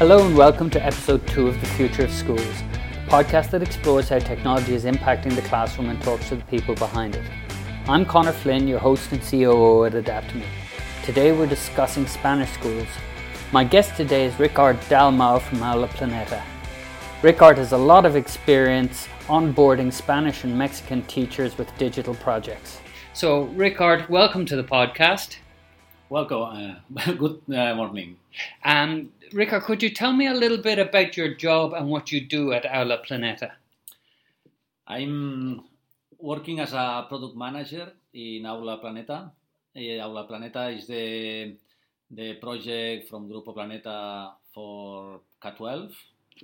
Hello and welcome to episode two of The Future of Schools, a podcast that explores how technology is impacting the classroom and talks to the people behind it. I'm Connor Flynn, your host and COO at Adaptemy. Today we're discussing Spanish schools. My guest today is Ricard Dalmau from Aula Planeta. Ricard has a lot of experience onboarding Spanish and Mexican teachers with digital projects. So, Ricard, welcome to the podcast. Welcome. Uh, good uh, morning. Um, Ricard, could you tell me a little bit about your job and what you do at Aula Planeta? I'm working as a product manager in Aula Planeta. Uh, Aula Planeta is the the project from Grupo Planeta for K-12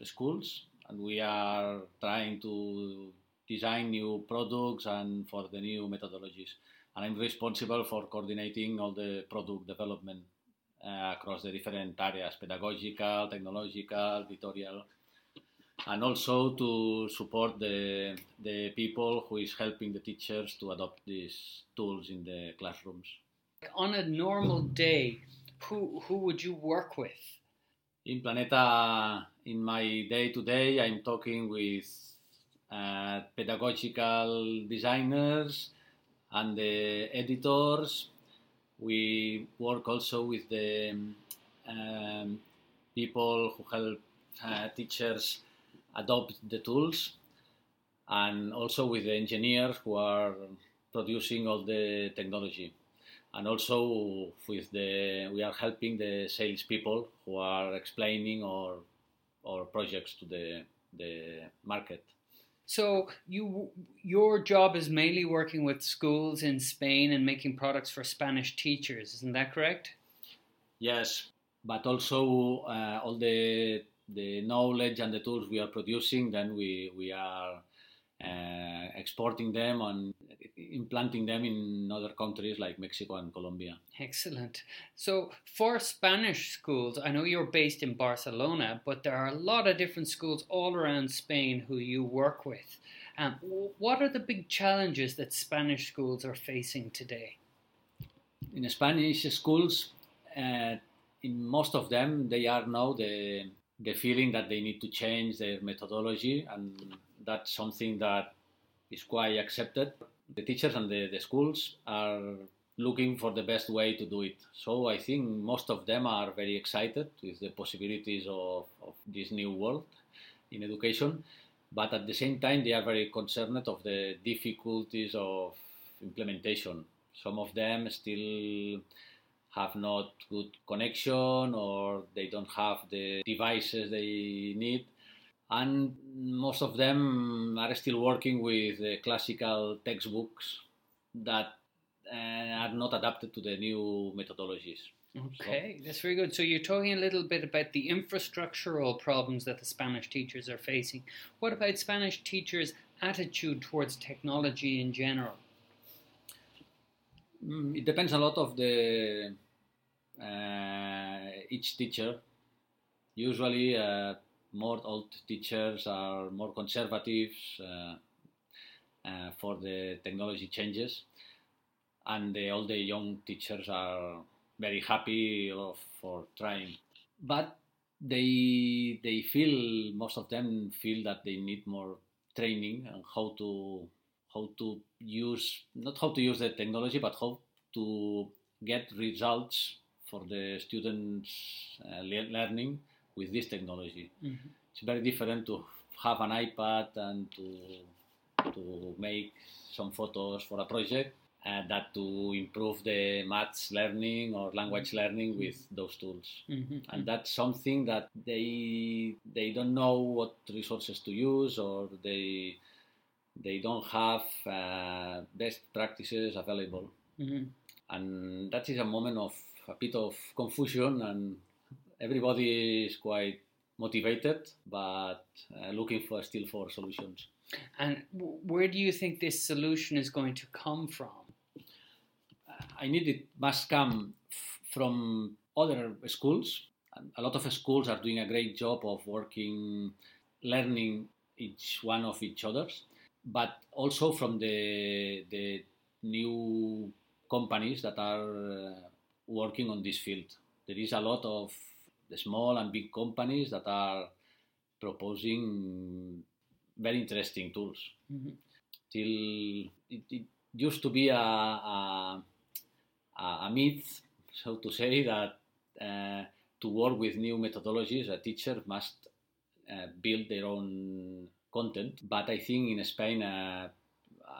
schools, and we are trying to design new products and for the new methodologies. And I'm responsible for coordinating all the product development uh, across the different areas pedagogical, technological, editorial, and also to support the, the people who is helping the teachers to adopt these tools in the classrooms. On a normal day, who, who would you work with? In Planeta, in my day to day, I'm talking with uh, pedagogical designers and the editors we work also with the um, people who help uh, teachers adopt the tools and also with the engineers who are producing all the technology. And also with the we are helping the salespeople who are explaining our our projects to the the market so you your job is mainly working with schools in Spain and making products for Spanish teachers, isn't that correct? Yes, but also uh, all the the knowledge and the tools we are producing, then we we are uh, exporting them and implanting them in other countries like Mexico and Colombia. Excellent. So, for Spanish schools, I know you're based in Barcelona, but there are a lot of different schools all around Spain who you work with. Um, what are the big challenges that Spanish schools are facing today? In Spanish schools, uh, in most of them, they are now the the feeling that they need to change their methodology and that's something that is quite accepted. The teachers and the, the schools are looking for the best way to do it. So I think most of them are very excited with the possibilities of, of this new world in education, but at the same time they are very concerned of the difficulties of implementation. Some of them still have not good connection or they don't have the devices they need and most of them are still working with the classical textbooks that uh, are not adapted to the new methodologies. Okay, so. that's very good. So you're talking a little bit about the infrastructural problems that the Spanish teachers are facing. What about Spanish teachers' attitude towards technology in general? Mm, it depends a lot of the uh, each teacher. Usually, uh, more old teachers are more conservative uh, uh, for the technology changes, and the, all the young teachers are very happy of, for trying. But they they feel most of them feel that they need more training on how to how to use not how to use the technology, but how to get results for the students' uh, learning with this technology. Mm-hmm. It's very different to have an iPad and to to make some photos for a project and that to improve the maths learning or language mm-hmm. learning with those tools mm-hmm. and that's something that they they don't know what resources to use or they they don't have uh, best practices available mm-hmm. and that is a moment of a bit of confusion and everybody is quite motivated, but uh, looking for still for solutions. And where do you think this solution is going to come from? I need it must come from other schools. A lot of schools are doing a great job of working, learning each one of each others, but also from the the new companies that are uh, working on this field. There is a lot of the small and big companies that are proposing very interesting tools. Mm-hmm. Till it, it used to be a, a, a myth, so to say, that uh, to work with new methodologies, a teacher must uh, build their own content. But I think in Spain, uh,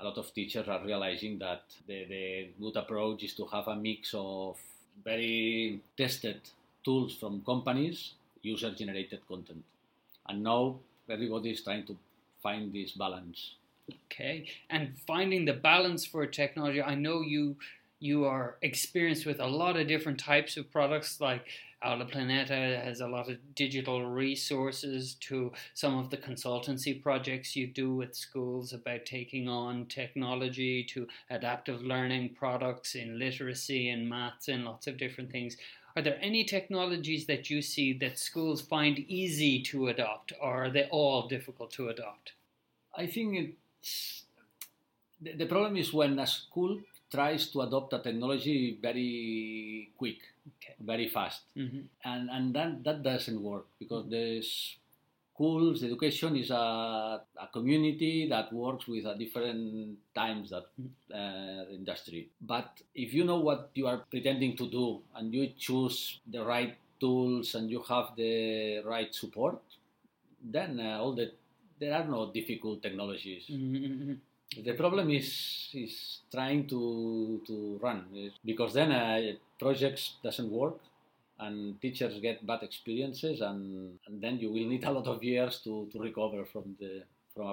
a lot of teachers are realizing that the, the good approach is to have a mix of very tested tools from companies, user generated content. And now everybody is trying to find this balance. Okay, and finding the balance for technology. I know you you are experienced with a lot of different types of products like Aula Planeta uh, has a lot of digital resources to some of the consultancy projects you do with schools about taking on technology to adaptive learning products in literacy and maths and lots of different things. Are there any technologies that you see that schools find easy to adopt, or are they all difficult to adopt? I think it's the, the problem is when a school tries to adopt a technology very quick, Okay. very fast, Mm-hmm. and and that that doesn't work because the schools, education is a, a community that works with a different times that uh, industry. But if you know what you are pretending to do and you choose the right tools and you have the right support, then uh, all the there are no difficult technologies. Mm-hmm. The problem is is trying to to run because then uh, projects doesn't work and teachers get bad experiences and, and then you will need a lot of years to, to recover from the from a,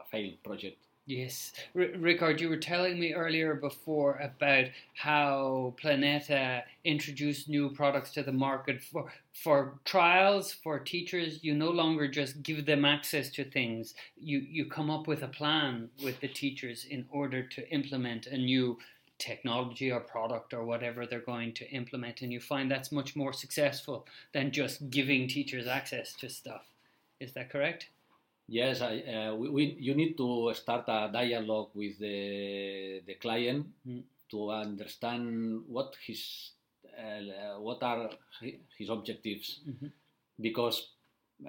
a failed project. Yes, R- Ricard, you were telling me earlier before about how Planeta introduced new products to the market for for trials for teachers. You no longer just give them access to things. You you come up with a plan with the teachers in order to implement a new technology or product or whatever they're going to implement, and you find that's much more successful than just giving teachers access to stuff. Is that correct? Yes, I, uh, we, we, you need to start a dialogue with the, the client Mm. to understand what his uh, what are his objectives Mhm. because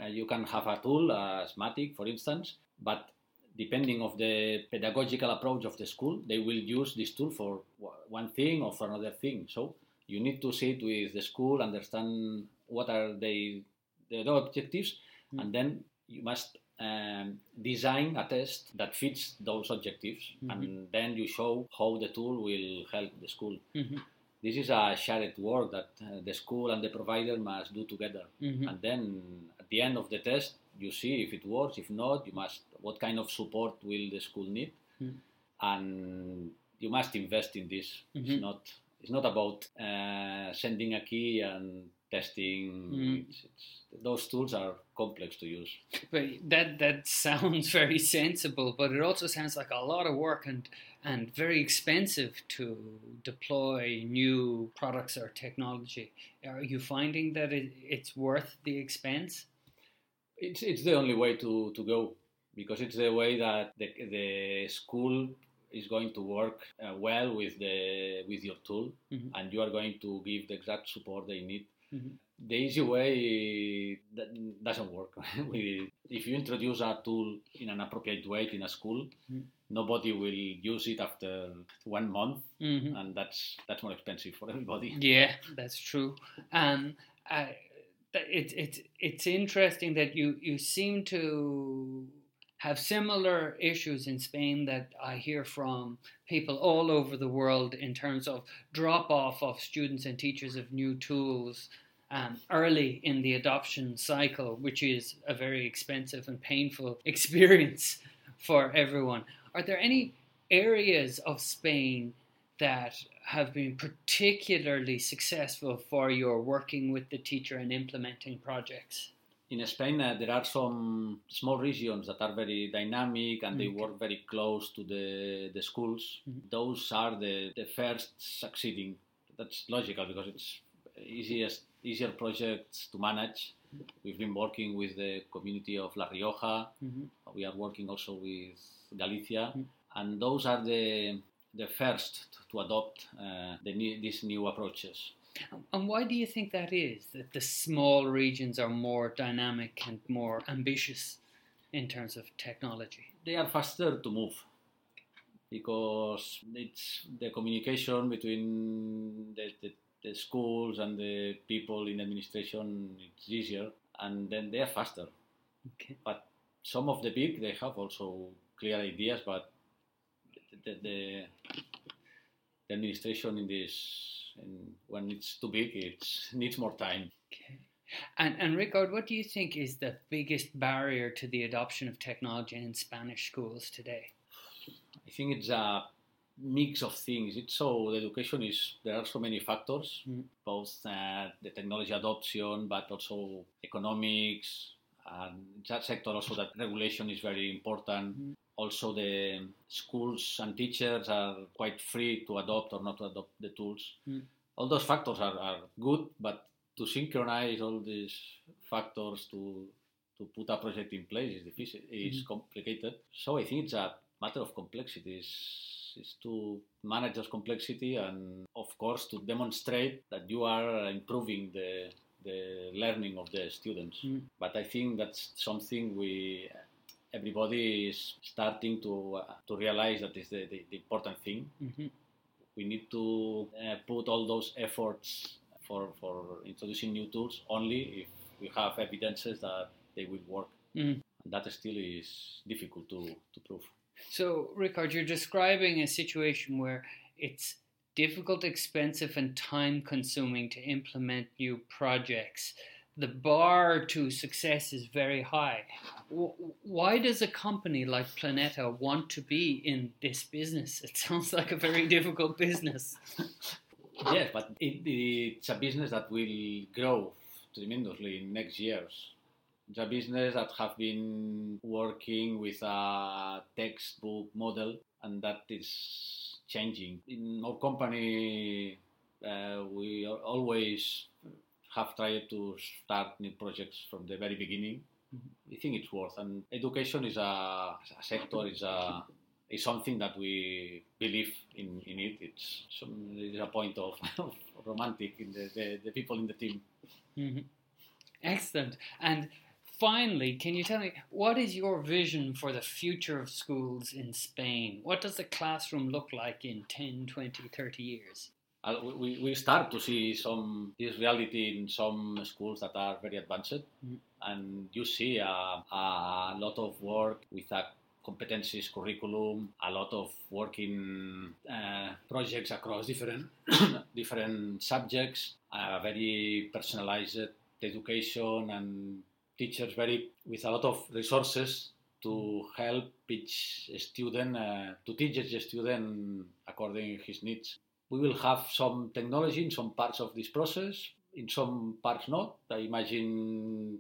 uh, you can have a tool, uh, Smartick, for instance, but depending of the pedagogical approach of the school, they will use this tool for one thing or for another thing. So you need to sit with the school, understand what are they, their objectives, Mm. and then you must um, design a test that fits those objectives, Mhm. and then you show how the tool will help the school. Mm-hmm. This is a shared work that uh, the school and the provider must do together Mm-hmm. and then at the end of the test you see if it works if not you must what kind of support will the school need Mm. and you must invest in this Mhm. it's not it's not about uh, sending a key and testing Mm. it's, it's, those tools are complex to use But that that sounds very sensible, but it also sounds like a lot of work and and very expensive to deploy new products or technology. Are you finding that it, it's worth the expense? it's it's the only way to, to go because it's the way that the, the school is going to work uh, well with the with your tool Mhm. and you are going to give the exact support they need Mhm. the easy way that doesn't work if you introduce a tool in an appropriate way in a school Mhm. nobody will use it after one month Mm-hmm. and that's that's more expensive for everybody Yeah, that's true. Um, I, th- it, it, it's interesting that you, you seem to have similar issues in Spain that I hear from people all over the world in terms of drop off of students and teachers of new tools um, early in the adoption cycle, which is a very expensive and painful experience for everyone. Are there any areas of Spain that have been particularly successful for your working with the teacher and implementing projects? In Spain, uh, there are some small regions that are very dynamic and they Okay. work very close to the, the schools. Mhm. Those are the, the first succeeding. That's logical because it's easiest, easier projects to manage. We've been working with the community of La Rioja. Mm-hmm. We are working also with Galicia, Mhm. and those are the the first to adopt uh, the new, these new approaches. And why do you think that is? That the small regions are more dynamic and more ambitious in terms of technology? They are faster to move because it's the communication between the, the, the schools and the people in administration it's easier and then they are faster. Okay. But some of the big they have also clear ideas, but the, the, the administration in this in, when it's too big it needs more time. Okay. And, and Ricard, what do you think is the biggest barrier to the adoption of technology in Spanish schools today? I think it's a mix of things. It's so the education is there are so many factors, Mm. both uh, the technology adoption, but also economics, and that sector also that regulation is very important. Mm. Also, the schools and teachers are quite free to adopt or not to adopt the tools. Mm. All those factors are, are good, but to synchronize all these factors to to put a project in place is difficult, is Mhm. complicated. So I think it's a matter of complexity. Is is to manage this complexity and of course to demonstrate that you are improving the the learning of the students. Mm. But I think that's something we everybody is starting to uh, to realize that is the, the, the important thing. hmm We need to uh, put all those efforts for for introducing new tools only if we have evidences that they will work. Mm. And that still is difficult to, to prove. So, Ricard, you're describing a situation where it's difficult, expensive, and time consuming to implement new projects. The bar to success is very high. Why does a company like Planeta want to be in this business? It sounds like a very difficult business. Yes, but it, it's a business that will grow tremendously in next years. It's a business that have been working with a textbook model, and that is changing. In our company, uh, we are always have tried to start new projects from the very beginning. I think it's worth, and education is a, a sector is a is something that we believe in, in it. It's some it's a point of, of romantic in the, the, the people in the team. Mhm. Excellent. And finally, can you tell me what is your vision for the future of schools in Spain? What does the classroom look like in 10, 20, 30 years? Uh, we, we start to see some this reality in some schools that are very advanced, Mhm. and you see a, a lot of work with a competencies curriculum, a lot of work in uh, projects across different different subjects, a very personalized education and teachers very with a lot of resources to help each student uh, to teach each student according his needs. We will have some technology in some parts of this process, in some parts not. I imagine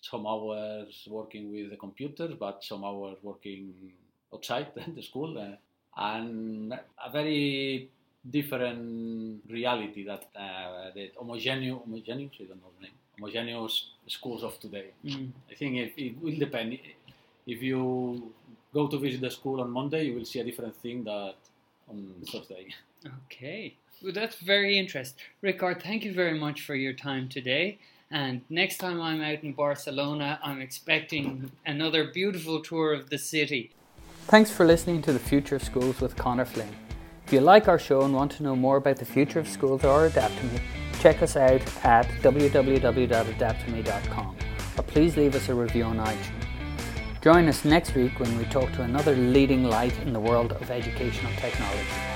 some hours working with the computers, but some hours working outside the school, uh, and a very different reality that uh, the homogeneous, homogeneous, I don't know the name, homogeneous schools of today. Mm. I think it, it will depend. If you go to visit the school on Monday, you will see a different thing that on Thursday. Okay. Well, that's very interesting. Ricard, thank you very much for your time today. And next time I'm out in Barcelona, I'm expecting another beautiful tour of the city. Thanks for listening to The Future of Schools with Connor Flynn. If you like our show and want to know more about the future of schools or Adaptemy, check us out at www.adaptemy.com or please leave us a review on iTunes. Join us next week when we talk to another leading light in the world of educational technology.